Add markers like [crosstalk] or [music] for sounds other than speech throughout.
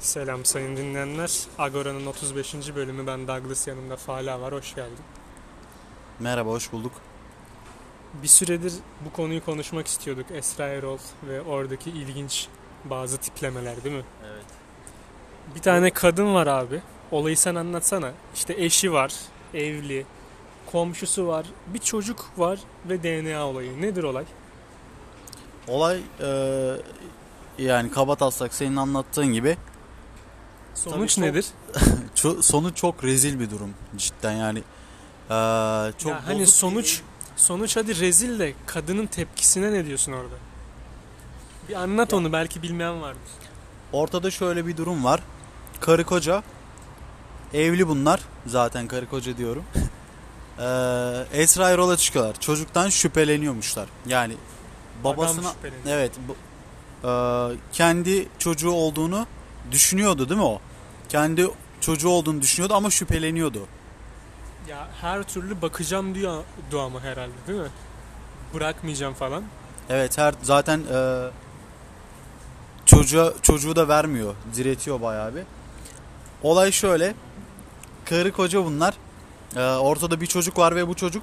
Selam sayın dinleyenler. Agora'nın 35. bölümü ben Douglas yanımda Fala var. Hoş geldin. Merhaba, hoş bulduk. Bir süredir bu konuyu konuşmak istiyorduk. Esra Erol ve oradaki ilginç bazı tiplemeler değil mi? Evet. Bir tane kadın var abi. Olayı sen anlatsana. İşte eşi var, evli, komşusu var, bir çocuk var ve DNA olayı. Nedir olay? Olay eee, yani kaba taslak senin anlattığın gibi Sonuç çok- nedir? [laughs] ço- sonu çok rezil bir durum cidden yani. Eee, çok ya hani sonuç sonuç hadi rezil de kadının tepkisine ne diyorsun orada? Bir anlat onu belki bilmeyen vardır. bir- Ortada şöyle bir durum var. Karı koca evli bunlar. Zaten karı koca diyorum. [laughs] Eee Esra Erol'a çıkıyorlar. Çocuktan şüpheleniyormuşlar. Yani babasına. Evet. Bu, eee, kendi çocuğu olduğunu düşünüyordu değil mi o? Kendi çocuğu olduğunu düşünüyordu ama şüpheleniyordu. Ya her türlü bakacağım diyor ama herhalde değil mi? Bırakmayacağım falan. Evet her zaten eee çocuğa çocuğu da vermiyor. Diretiyor bayağı bir. Olay şöyle. Karı koca bunlar. Eee, ortada bir çocuk var ve bu çocuk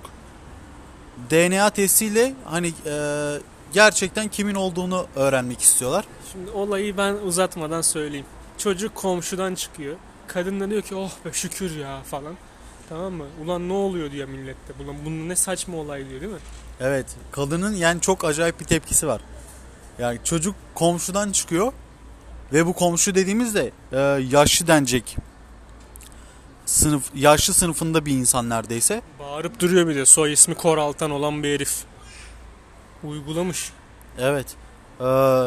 DNA testiyle hani eee, gerçekten kimin olduğunu öğrenmek istiyorlar. Şimdi olayı ben uzatmadan söyleyeyim. Çocuk komşudan çıkıyor. Kadın da diyor ki oh be şükür ya falan. Tamam mı? Ulan ne oluyor diyor millette. Ulan bunun ne saçma olay diyor değil mi? Evet, kadının yani çok acayip bir tepkisi var. Yani çocuk komşudan çıkıyor ve bu komşu dediğimizde e, yaşlı denecek sınıf yaşlı sınıfında bir insan neredeyse. Bağırıp duruyor bir de soy ismi Koraltan olan bir herif. Uygulamış. Evet. E,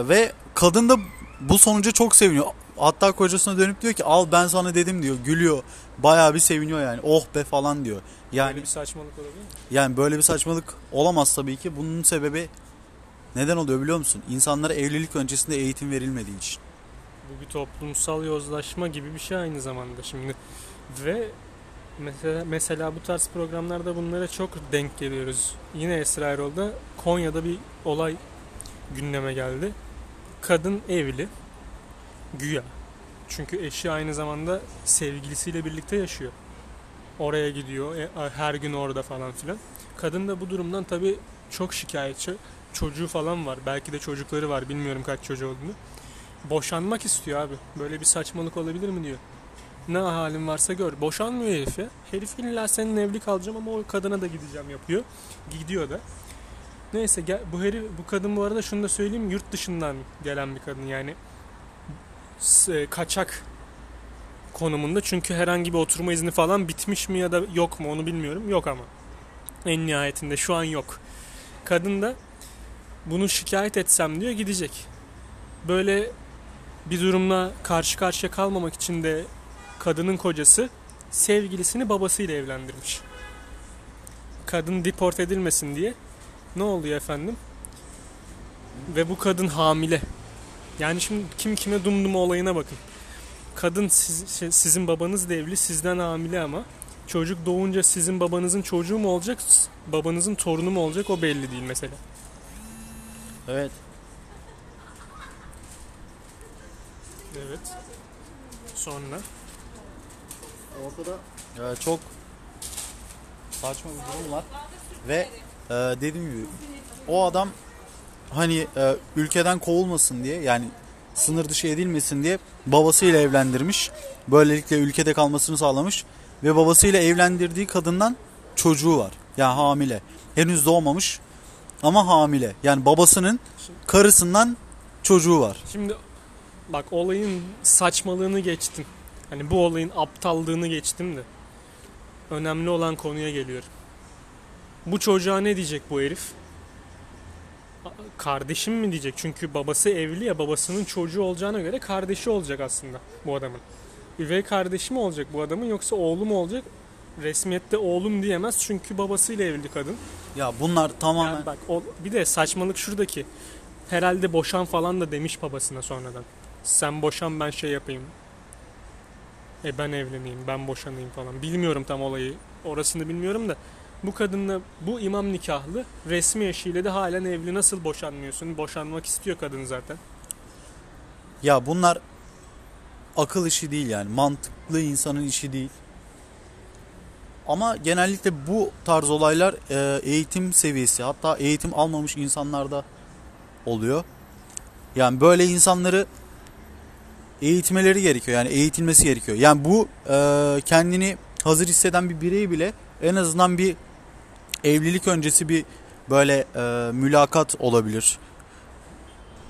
ve kadın da bu sonuca çok seviniyor. Hatta kocasına dönüp diyor ki al ben sana dedim diyor. Gülüyor. Bayağı bir seviniyor yani. Oh be falan diyor. Yani Böyle bir saçmalık olabilir mi? Yani böyle bir saçmalık olamaz tabii ki. Bunun sebebi neden oluyor biliyor musun? İnsanlara evlilik öncesinde eğitim verilmediği için. Bu bir toplumsal yozlaşma gibi bir şey aynı zamanda şimdi. Ve mesela, mesela bu tarz programlarda bunlara çok denk geliyoruz. Yine Esra Erol'da Konya'da bir olay gündeme geldi. Kadın evli. Güya. Çünkü eşi aynı zamanda sevgilisiyle birlikte yaşıyor. Oraya gidiyor. e, Her gün orada falan filan. Kadın da bu durumdan tabii çok şikayetçi. Çocuğu falan var. Belki de çocukları var. Bilmiyorum kaç çocuğu olduğunu boşanmak istiyor abi. Böyle bir saçmalık olabilir mi diyor. Ne halin varsa gör. Boşanmıyor herif ya. Herif illa senin evli kalacağım ama o kadına da gideceğim yapıyor. Gidiyor da. Neyse bu herif, bu kadın bu arada şunu da söyleyeyim yurt dışından gelen bir kadın yani kaçak konumunda çünkü herhangi bir oturma izni falan bitmiş mi ya da yok mu onu bilmiyorum yok ama en nihayetinde şu an yok kadın da bunu şikayet etsem diyor gidecek böyle bir durumla karşı karşıya kalmamak için de kadının kocası sevgilisini babasıyla evlendirmiş. Kadın deport edilmesin diye. Ne oluyor efendim? Ve bu kadın hamile. Yani şimdi kim kime dumdum olayına bakın. Kadın siz- şey, sizin babanız da evli, sizden hamile ama çocuk doğunca sizin babanızın çocuğu mu olacak, babanızın torunu mu olacak o belli değil mesela. Evet. Evet. Sonra Ortada e, çok saçma bir durum var. Ve e, dediğim gibi o adam hani e, ülkeden kovulmasın diye yani sınır dışı edilmesin diye babasıyla evlendirmiş. Böylelikle ülkede kalmasını sağlamış. Ve babasıyla evlendirdiği kadından çocuğu var. Yani hamile. Henüz doğmamış ama hamile. Yani babasının karısından çocuğu var. Şimdi bak olayın saçmalığını geçtim. Hani bu olayın aptallığını geçtim de. Önemli olan konuya geliyorum. Bu çocuğa ne diyecek bu herif? Kardeşim mi diyecek? Çünkü babası evli ya babasının çocuğu olacağına göre kardeşi olacak aslında bu adamın. Üvey kardeşi mi olacak bu adamın yoksa oğlu mu olacak? Resmiyette oğlum diyemez çünkü babasıyla evli kadın. Ya bunlar tamamen Yani bak o, bir de saçmalık şuradaki. Herhalde boşan falan da demiş babasına sonradan. Sen boşan ben şey yapayım. E ben evleneyim, ben boşanayım falan. Bilmiyorum tam olayı. Orasını bilmiyorum da. Bu kadınla bu imam nikahlı resmi eşiyle de halen evli. Nasıl boşanmıyorsun? Boşanmak istiyor kadın zaten. Ya bunlar akıl işi değil yani. Mantıklı insanın işi değil. Ama genellikle bu tarz olaylar e, eğitim seviyesi hatta eğitim almamış insanlarda oluyor. Yani böyle insanları eğitmeleri gerekiyor. Yani eğitilmesi gerekiyor. Yani bu e, kendini hazır hisseden bir birey bile en azından bir evlilik öncesi bir böyle e, mülakat olabilir.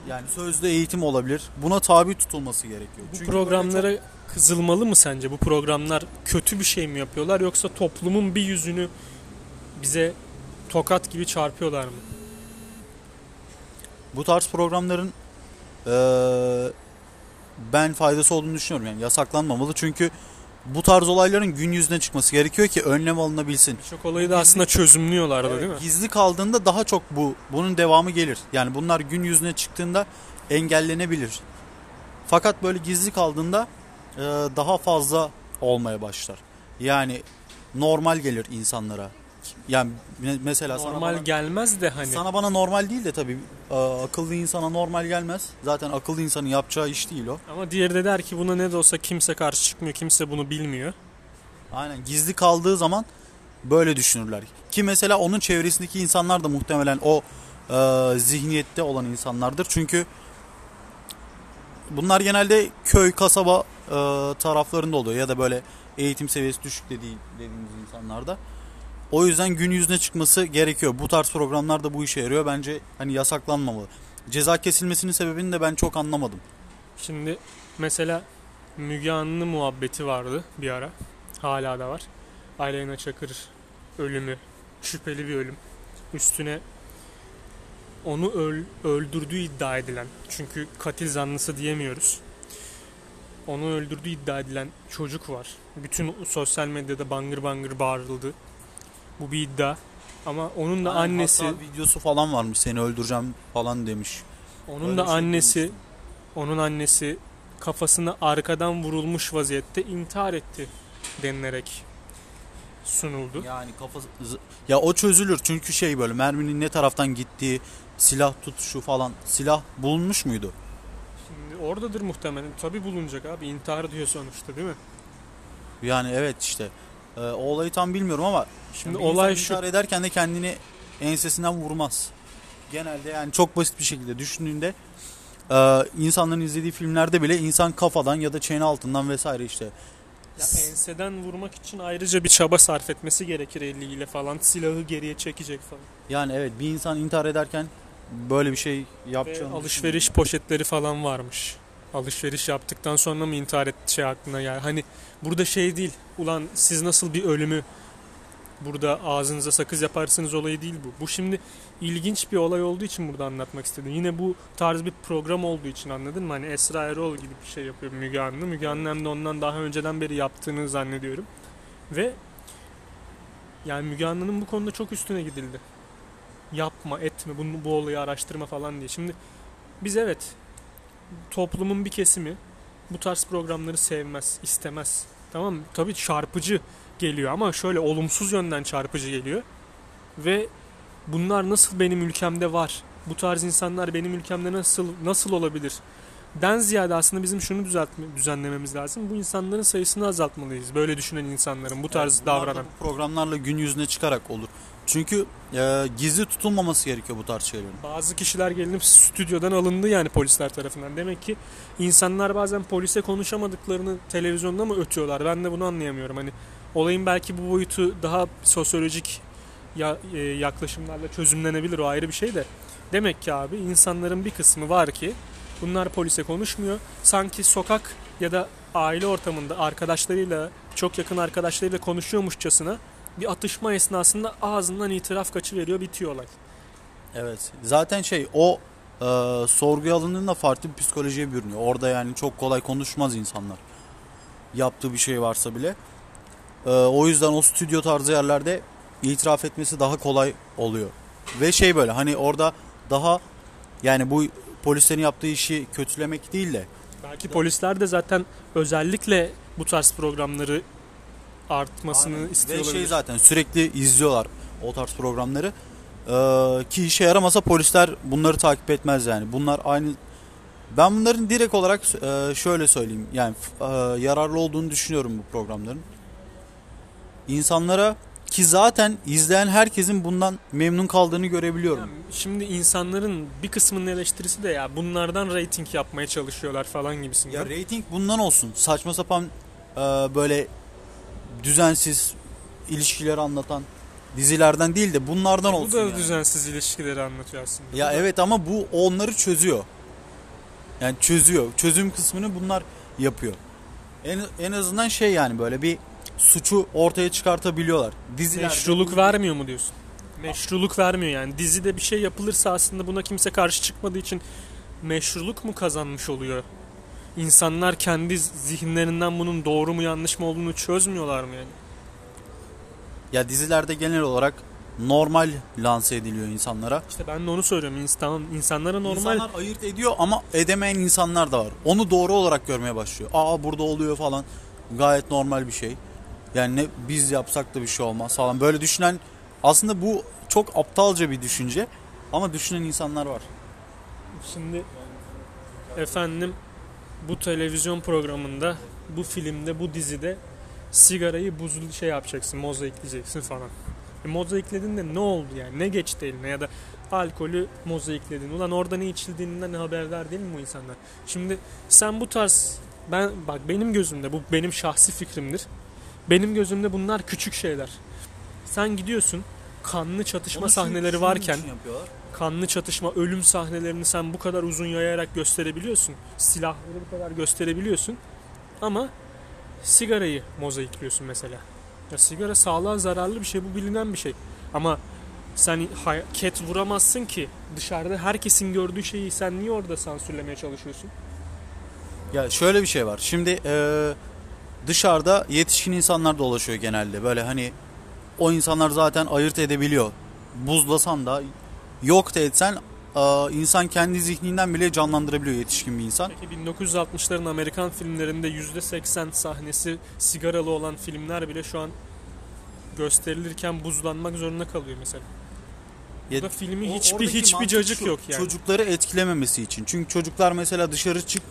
Yani sözlü eğitim olabilir. Buna tabi tutulması gerekiyor. Bu Çünkü programlara böyle kızılmalı mı sence? Bu programlar kötü bir şey mi yapıyorlar yoksa toplumun bir yüzünü bize tokat gibi çarpıyorlar mı? çok- bu tarz programların e, ben faydası olduğunu düşünüyorum. Yani yasaklanmamalı. Çünkü bu tarz olayların gün yüzüne çıkması gerekiyor ki önlem alınabilsin. Çok olayı da aslında çözümlüyorlardı Evet, değil mi? Gizli kaldığında daha çok bu bunun devamı gelir. Yani bunlar gün yüzüne çıktığında engellenebilir. Fakat böyle gizli kaldığında e, daha fazla olmaya başlar. Yani normal gelir insanlara. Yani me- mesela sana Normal bana, gelmez de hani. sana bana normal değil de tabii e, akıllı insana normal gelmez. Zaten akıllı insanın yapacağı iş değil o. Ama diğeri de der ki buna ne de olsa kimse karşı çıkmıyor. Kimse bunu bilmiyor. Aynen gizli kaldığı zaman böyle düşünürler. Ki mesela onun çevresindeki insanlar da muhtemelen o e, zihniyette olan insanlardır. Çünkü bunlar genelde köy, kasaba e, taraflarında oluyor ya da böyle eğitim seviyesi düşük dediği, dediğimiz insanlarda. O yüzden gün yüzüne çıkması gerekiyor. Bu tarz programlar da bu işe yarıyor. Bence hani yasaklanmamalı. Ceza kesilmesinin sebebini de ben çok anlamadım. Şimdi mesela Müge Anlı muhabbeti vardı bir ara. Hala da var. Aleyna Çakır ölümü. Şüpheli bir ölüm. Üstüne onu öl- öldürdüğü iddia edilen. Çünkü katil zanlısı diyemiyoruz. Onu öldürdüğü iddia edilen çocuk var. Bütün sosyal medyada bangır bangır bağırıldı. Bu bir iddia. Ama onun da Aynen, annesi, hatta videosu falan varmış. Seni öldüreceğim falan demiş. onun Öyle da şey annesi duymuştum. onun annesi kafasına arkadan vurulmuş vaziyette intihar etti denilerek sunuldu. Yani kafası ya o çözülür çünkü şey böyle merminin ne taraftan gittiği, silah tutuşu falan. Silah bulunmuş muydu? Şimdi oradadır muhtemelen. Tabi bulunacak abi. intihar diyor sonuçta değil mi? Yani evet işte. Ee, o olayı tam bilmiyorum ama Şimdi insan olay şu. intihar ederken de kendini ensesinden vurmaz. Genelde yani çok basit bir şekilde düşündüğünde e, insanların izlediği filmlerde bile insan kafadan ya da çene altından vesaire işte Ya enseden vurmak için ayrıca bir çaba sarf etmesi gerekir eliyle falan. Silahı geriye çekecek falan. yani evet bir insan intihar ederken böyle bir şey Ve yapacağını alışveriş poşetleri falan varmış. Alışveriş yaptıktan sonra mı intihar etti şey aklına yani. Hani burada şey değil. Ulan siz nasıl bir ölümü burada ağzınıza sakız yaparsınız olayı değil bu. Bu şimdi ilginç bir olay olduğu için burada anlatmak istedim. Yine bu tarz bir program olduğu için anladın mı? Hani Esra Erol gibi bir şey yapıyor Müge Anlı. Müge Anlı hem de ondan daha önceden beri yaptığını zannediyorum. Ve yani Müge Anlı'nın bu konuda çok üstüne gidildi. Yapma, etme, bunu, bu olayı araştırma falan diye. Şimdi biz evet toplumun bir kesimi bu tarz programları sevmez, istemez. Tamam mı? Tabii çarpıcı geliyor ama şöyle olumsuz yönden çarpıcı geliyor. Ve bunlar nasıl benim ülkemde var? Bu tarz insanlar benim ülkemde nasıl nasıl olabilir? Den ziyade aslında bizim şunu düzeltme, düzenlememiz lazım. Bu insanların sayısını azaltmalıyız. Böyle düşünen insanların, bu tarz da davranan. bu programlarla gün yüzüne çıkarak olur. Çünkü e, gizli tutulmaması gerekiyor bu tarz şeylerin. Bazı kişiler gelinip stüdyodan alındı yani polisler tarafından. Demek ki insanlar bazen polise konuşamadıklarını televizyonda mı ötüyorlar? Ben de bunu anlayamıyorum. Hani olayın belki bu boyutu daha sosyolojik ya, e, yaklaşımlarla çözümlenebilir o ayrı bir şey de. Demek ki abi insanların bir kısmı var ki bunlar polise konuşmuyor. Sanki sokak ya da aile ortamında arkadaşlarıyla çok yakın arkadaşlarıyla konuşuyormuşçasına bir atışma esnasında ağzından itiraf kaçıveriyor bitiyor olay. Evet. Zaten şey o e, sorguya alındığında farklı bir psikolojiye bürünüyor. Orada yani çok kolay konuşmaz insanlar. Yaptığı bir şey varsa bile. E, o yüzden o stüdyo tarzı yerlerde itiraf etmesi daha kolay oluyor. Ve şey böyle hani orada daha yani bu polislerin yaptığı işi kötülemek değil de Belki polisler de zaten özellikle bu tarz programları artmasını Aynen. istiyor Ve şey zaten sürekli izliyorlar o tarz programları. Ee, ki işe yaramasa polisler bunları takip etmez yani. Bunlar aynı Ben bunların direkt olarak e, şöyle söyleyeyim. Yani e, yararlı olduğunu düşünüyorum bu programların. İnsanlara ki zaten izleyen herkesin bundan memnun kaldığını görebiliyorum. Yani şimdi insanların bir kısmının eleştirisi de ya bunlardan reyting yapmaya çalışıyorlar falan gibisinden. Ya rating bundan olsun. Saçma sapan e, böyle düzensiz ilişkiler anlatan dizilerden değil de bunlardan bu olsun. da yani. düzensiz ilişkileri anlatıyor aslında. Ya Bu evet ama bu onları çözüyor. Yani çözüyor. Çözüm kısmını bunlar yapıyor. En, en azından şey yani böyle bir suçu ortaya çıkartabiliyorlar. Dizilerde Meşruluk vermiyor mu diyorsun? Meşruluk vermiyor yani. Dizide bir şey yapılırsa aslında buna kimse karşı çıkmadığı için meşruluk mu kazanmış oluyor? İnsanlar kendi zihinlerinden bunun doğru mu yanlış mı olduğunu çözmüyorlar mı yani? ya dizilerde genel olarak normal lanse ediliyor insanlara. İşte ben de onu söylüyorum. İns- Tamam insanlara normal İnsanlar ayırt ediyor ama edemeyen insanlar da var. Onu doğru olarak görmeye başlıyor. Aa burada oluyor falan. Gayet normal bir şey. Yani ne biz yapsak da bir şey olmaz falan. Böyle düşünen aslında bu çok aptalca bir düşünce ama düşünen insanlar var. Şimdi efendim bu televizyon programında, bu filmde, bu dizide sigarayı buzlu şey yapacaksın, mozaikleyeceksin falan. E, mozaikledin de ne oldu yani? Ne geçti eline ya da alkolü mozaikledin. Ulan orada ne içildiğinden haberdar değil mi bu insanlar? Şimdi sen bu tarz ben bak benim gözümde bu benim şahsi fikrimdir. Benim gözümde bunlar küçük şeyler. Sen gidiyorsun kanlı çatışma Onu sahneleri şunun varken yapıyorlar. Kanlı çatışma, ölüm sahnelerini sen bu kadar uzun yayarak gösterebiliyorsun. Silahları bu kadar gösterebiliyorsun. Ama sigarayı mozaikliyorsun mesela. Ya sigara sağlığa zararlı bir şey, bu bilinen bir şey. Ama sen ket vuramazsın ki dışarıda herkesin gördüğü şeyi sen niye orada sansürlemeye çalışıyorsun? Ya şöyle bir şey var. Şimdi eee, dışarıda yetişkin insanlar dolaşıyor genelde. Böyle hani o insanlar zaten ayırt edebiliyor. Buzlasan da yok da etsen insan kendi zihninden bile canlandırabiliyor yetişkin bir insan. Peki 1960'ların Amerikan filmlerinde %80 sahnesi sigaralı olan filmler bile şu an gösterilirken buzlanmak zorunda kalıyor mesela. Ya- Burada filmi O- hiçbir hiçbir cacık şu, yok yani. Çocukları etkilememesi için. Çünkü çocuklar mesela dışarı çık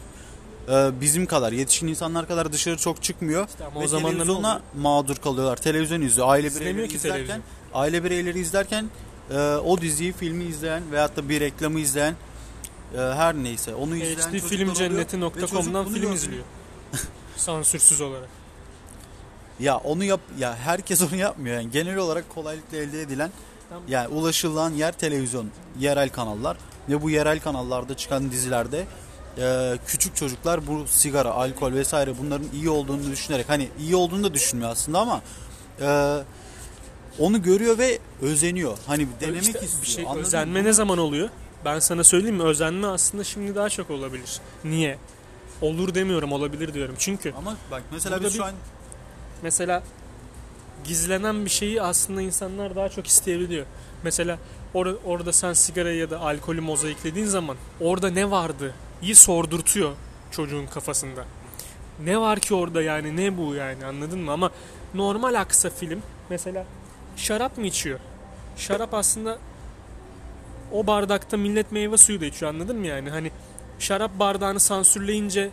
eee, bizim kadar yetişkin insanlar kadar dışarı çok çıkmıyor. İşte ama Ve o zaman da ne televizyona mağdur kalıyorlar. Televizyon izliyor. Aile bireyleri izlerken, televizyon. aile bireyleri izlerken e, o diziyi, filmi izleyen veyahut da bir reklamı izleyen e, her neyse onu izleyen hdfilmcenneti.com'dan film gördüğünü- izliyor. [laughs] Sansürsüz olarak. Ya onu yap ya herkes [laughs] onu yapmıyor yani genel olarak kolaylıkla elde edilen Tamam. yani ulaşılan yer televizyon, yerel kanallar ve bu yerel kanallarda çıkan dizilerde e, küçük çocuklar bu sigara, alkol vesaire bunların iyi olduğunu düşünerek hani iyi olduğunu da düşünmüyor aslında ama e, onu görüyor ve özeniyor. Hani denemek İşte istiyor. bir şey anladın özenme mı? ne zaman oluyor? Ben sana söyleyeyim mi? Özenme aslında şimdi daha çok olabilir. Niye? Olur demiyorum, olabilir diyorum. Çünkü Ama bak mesela biz şu bir- an mesela gizlenen bir şeyi aslında insanlar daha çok isteyebiliyor. Mesela or- orada sen sigarayı ya da alkolü mozaiklediğin zaman orada ne vardı? iyi sordurtuyor çocuğun kafasında. Ne var ki orada yani ne bu yani anladın mı? Ama normal aksa film mesela şarap mı içiyor? Şarap aslında o bardakta millet meyve suyu da içiyor anladın mı yani? Hani şarap bardağını sansürleyince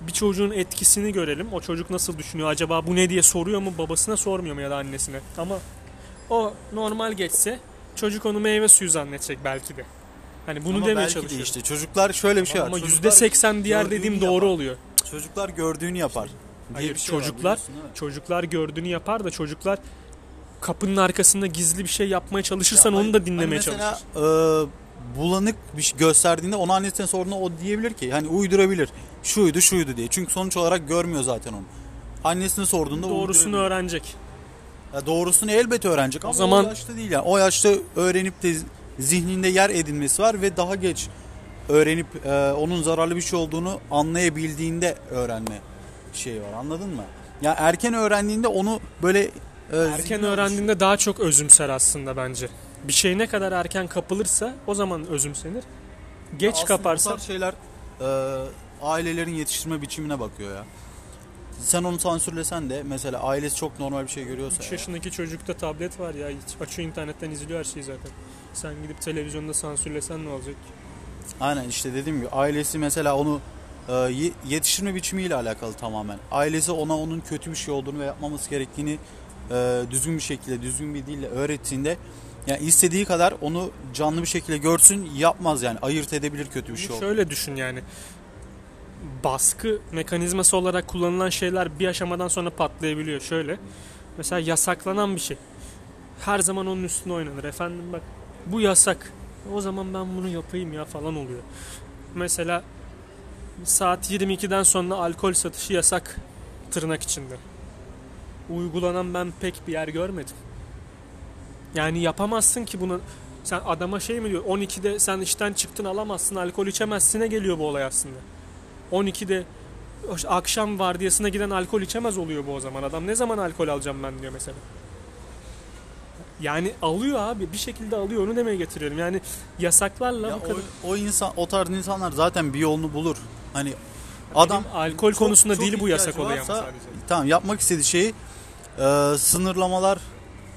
bir çocuğun etkisini görelim. O çocuk nasıl düşünüyor? Acaba bu ne diye soruyor mu? Babasına sormuyor mu ya da annesine? Ama o normal geçse çocuk onu meyve suyu zannedecek belki de. Hani bunu ama demeye belki de çalışıyorum. işte çocuklar şöyle bir şey var. Ama Çocuklar %80 diğer dediğim yapar. doğru oluyor. Çocuklar gördüğünü yapar. Hayır şey var, çocuklar mi? çocuklar gördüğünü yapar da çocuklar kapının arkasında gizli bir şey yapmaya çalışırsan Ya onu hani- da dinlemeye hani mesela, çalışır. e, bulanık bir şey gösterdiğinde ona annesine sorduğunda o diyebilir ki hani uydurabilir. Şuydu şuydu diye. Çünkü sonuç olarak görmüyor zaten onu. Annesine sorduğunda Doğrusunu öğrenecek. Ya doğrusunu elbet öğrenecek ama o, zaman- yaşta değil yani. O yaşta öğrenip de zihninde yer edinmesi var ve daha geç öğrenip e, onun zararlı bir şey olduğunu anlayabildiğinde öğrenme şeyi var. Anladın mı? Ya erken öğrendiğinde onu böyle e, Erken öğrendiğinde daha çok özümser aslında bence. Bir şey ne kadar erken kapılırsa o zaman özümsenir. Geç Aslında kaparsa tarz şeyler e, ailelerin yetiştirme biçimine bakıyor ya. Sen onu sansürlesen de mesela ailesi çok normal bir şey görüyorsa 3 ya. yaşındaki çocukta tablet var ya açıyor internetten izliyor her şeyi zaten. Sen gidip televizyonda sansürlesen ne olacak? Aynen işte dediğim gibi ailesi mesela onu e, ye- yetiştirme biçimiyle alakalı tamamen. Ailesi ona onun kötü bir şey olduğunu ve yapmaması gerektiğini e, düzgün bir şekilde, düzgün bir dille öğrettiğinde yani istediği kadar onu canlı bir şekilde görsün yapmaz yani ayırt edebilir kötü bir şey olduğunu. Şöyle düşün yani. Baskı mekanizması olarak kullanılan şeyler bir aşamadan sonra patlayabiliyor. Şöyle. Mesela yasaklanan bir şey. Her zaman onun üstüne oynanır. Efendim bak bu yasak. O zaman ben bunu yapayım ya falan oluyor. Mesela saat 22'den sonra alkol satışı yasak tırnak içinde. Uygulanan ben pek bir yer görmedim. Yani yapamazsın ki bunu. Sen adama şey mi diyor? 12'de sen işten çıktın alamazsın, alkol içemezsine geliyor bu olay aslında. 12'de akşam vardiyasına giden alkol içemez oluyor bu o zaman. Adam ne zaman alkol alacağım ben diyor mesela. Yani alıyor abi bir şekilde alıyor onu demeye getiriyorum. Yani yasaklarla Ya bu kadar. o, o insan o tarz insanlar zaten bir yolunu bulur. Hani adam Benim alkol çok- konusunda çok değil bu yasak olayı sadece. tamam yapmak istediği şeyi e, sınırlamalar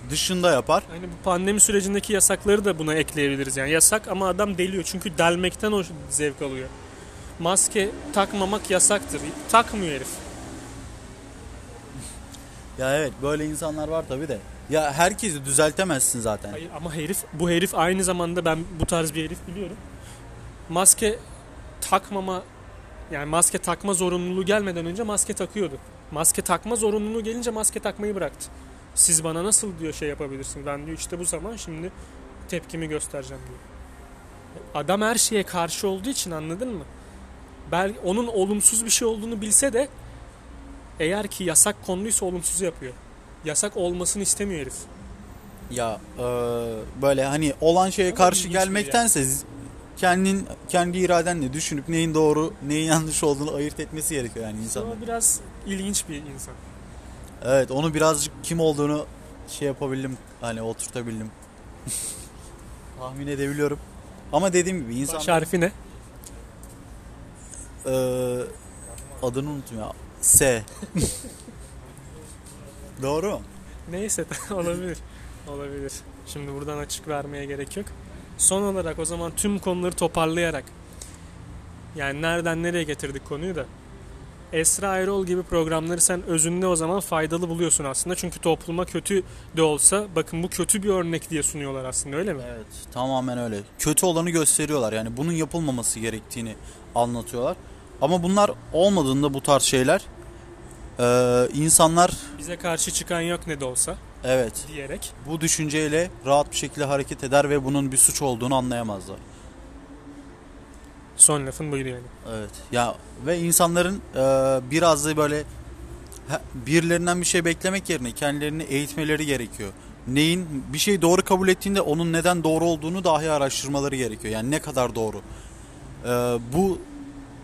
dışında yapar. Yani bu pandemi sürecindeki yasakları da buna ekleyebiliriz yani. Yasak ama adam deliyor çünkü delmekten o zevk alıyor. Maske takmamak yasaktır. Takmıyor herif. Ya evet böyle insanlar var tabi de. Ya herkesi düzeltemezsin zaten. Hayır ama herif bu herif aynı zamanda ben bu tarz bir herif biliyorum. Maske takmama yani maske takma zorunluluğu gelmeden önce maske takıyordu. Maske takma zorunluluğu gelince maske takmayı bıraktı. Siz bana nasıl diyor şey yapabilirsin? Ben diyor işte bu zaman şimdi tepkimi göstereceğim diyor. Adam her şeye karşı olduğu için anladın mı? Belki onun olumsuz bir şey olduğunu bilse de eğer ki yasak konuluysa olumsuz yapıyor. Yasak olmasını istemiyor herif. Ya e, böyle hani olan şeye Ama karşı gelmektense z- kendin kendi iradenle düşünüp neyin doğru neyin yanlış olduğunu ayırt etmesi gerekiyor yani insanın. Ama biraz ilginç bir insan. Evet onu birazcık kim olduğunu şey yapabildim hani oturtabildim. [laughs] Tahmin edebiliyorum. Ama dediğim gibi insan Baş harfi ne? e, adını unuttum ya. S. [laughs] Doğru mu? Neyse [laughs] olabilir. Olabilir. Şimdi buradan açık vermeye gerek yok. Son olarak o zaman tüm konuları toparlayarak yani nereden nereye getirdik konuyu da Esra Erol gibi programları sen özünde o zaman faydalı buluyorsun aslında. Çünkü topluma kötü de olsa bakın bu kötü bir örnek diye sunuyorlar aslında öyle mi? Evet tamamen öyle. Kötü olanı gösteriyorlar yani bunun yapılmaması gerektiğini anlatıyorlar. Ama bunlar olmadığında bu tarz şeyler e, insanlar Bize karşı çıkan yok ne de olsa evet diyerek. bu düşünceyle rahat bir şekilde hareket eder ve bunun bir suç olduğunu anlayamazlar. Son lafın buydu yani. Evet. Ya ve insanların e, biraz da böyle birilerinden bir şey beklemek yerine kendilerini eğitmeleri gerekiyor. Neyin bir şey doğru kabul ettiğinde onun neden doğru olduğunu dahi araştırmaları gerekiyor. Yani ne kadar doğru. E, bu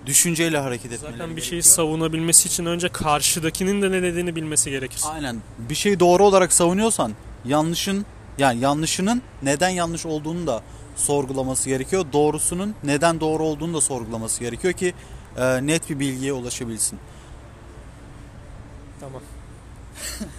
düşünceyle hareket etmeleri Zaten bir şeyi gerekiyor. savunabilmesi için önce karşıdakinin de ne dediğini bilmesi gerekir. Aynen. Bir şey doğru olarak savunuyorsan yanlışın yani yanlışının neden yanlış olduğunu da sorgulaması gerekiyor. Doğrusunun neden doğru olduğunu da sorgulaması gerekiyor ki e, net bir bilgiye ulaşabilsin. Tamam. [laughs]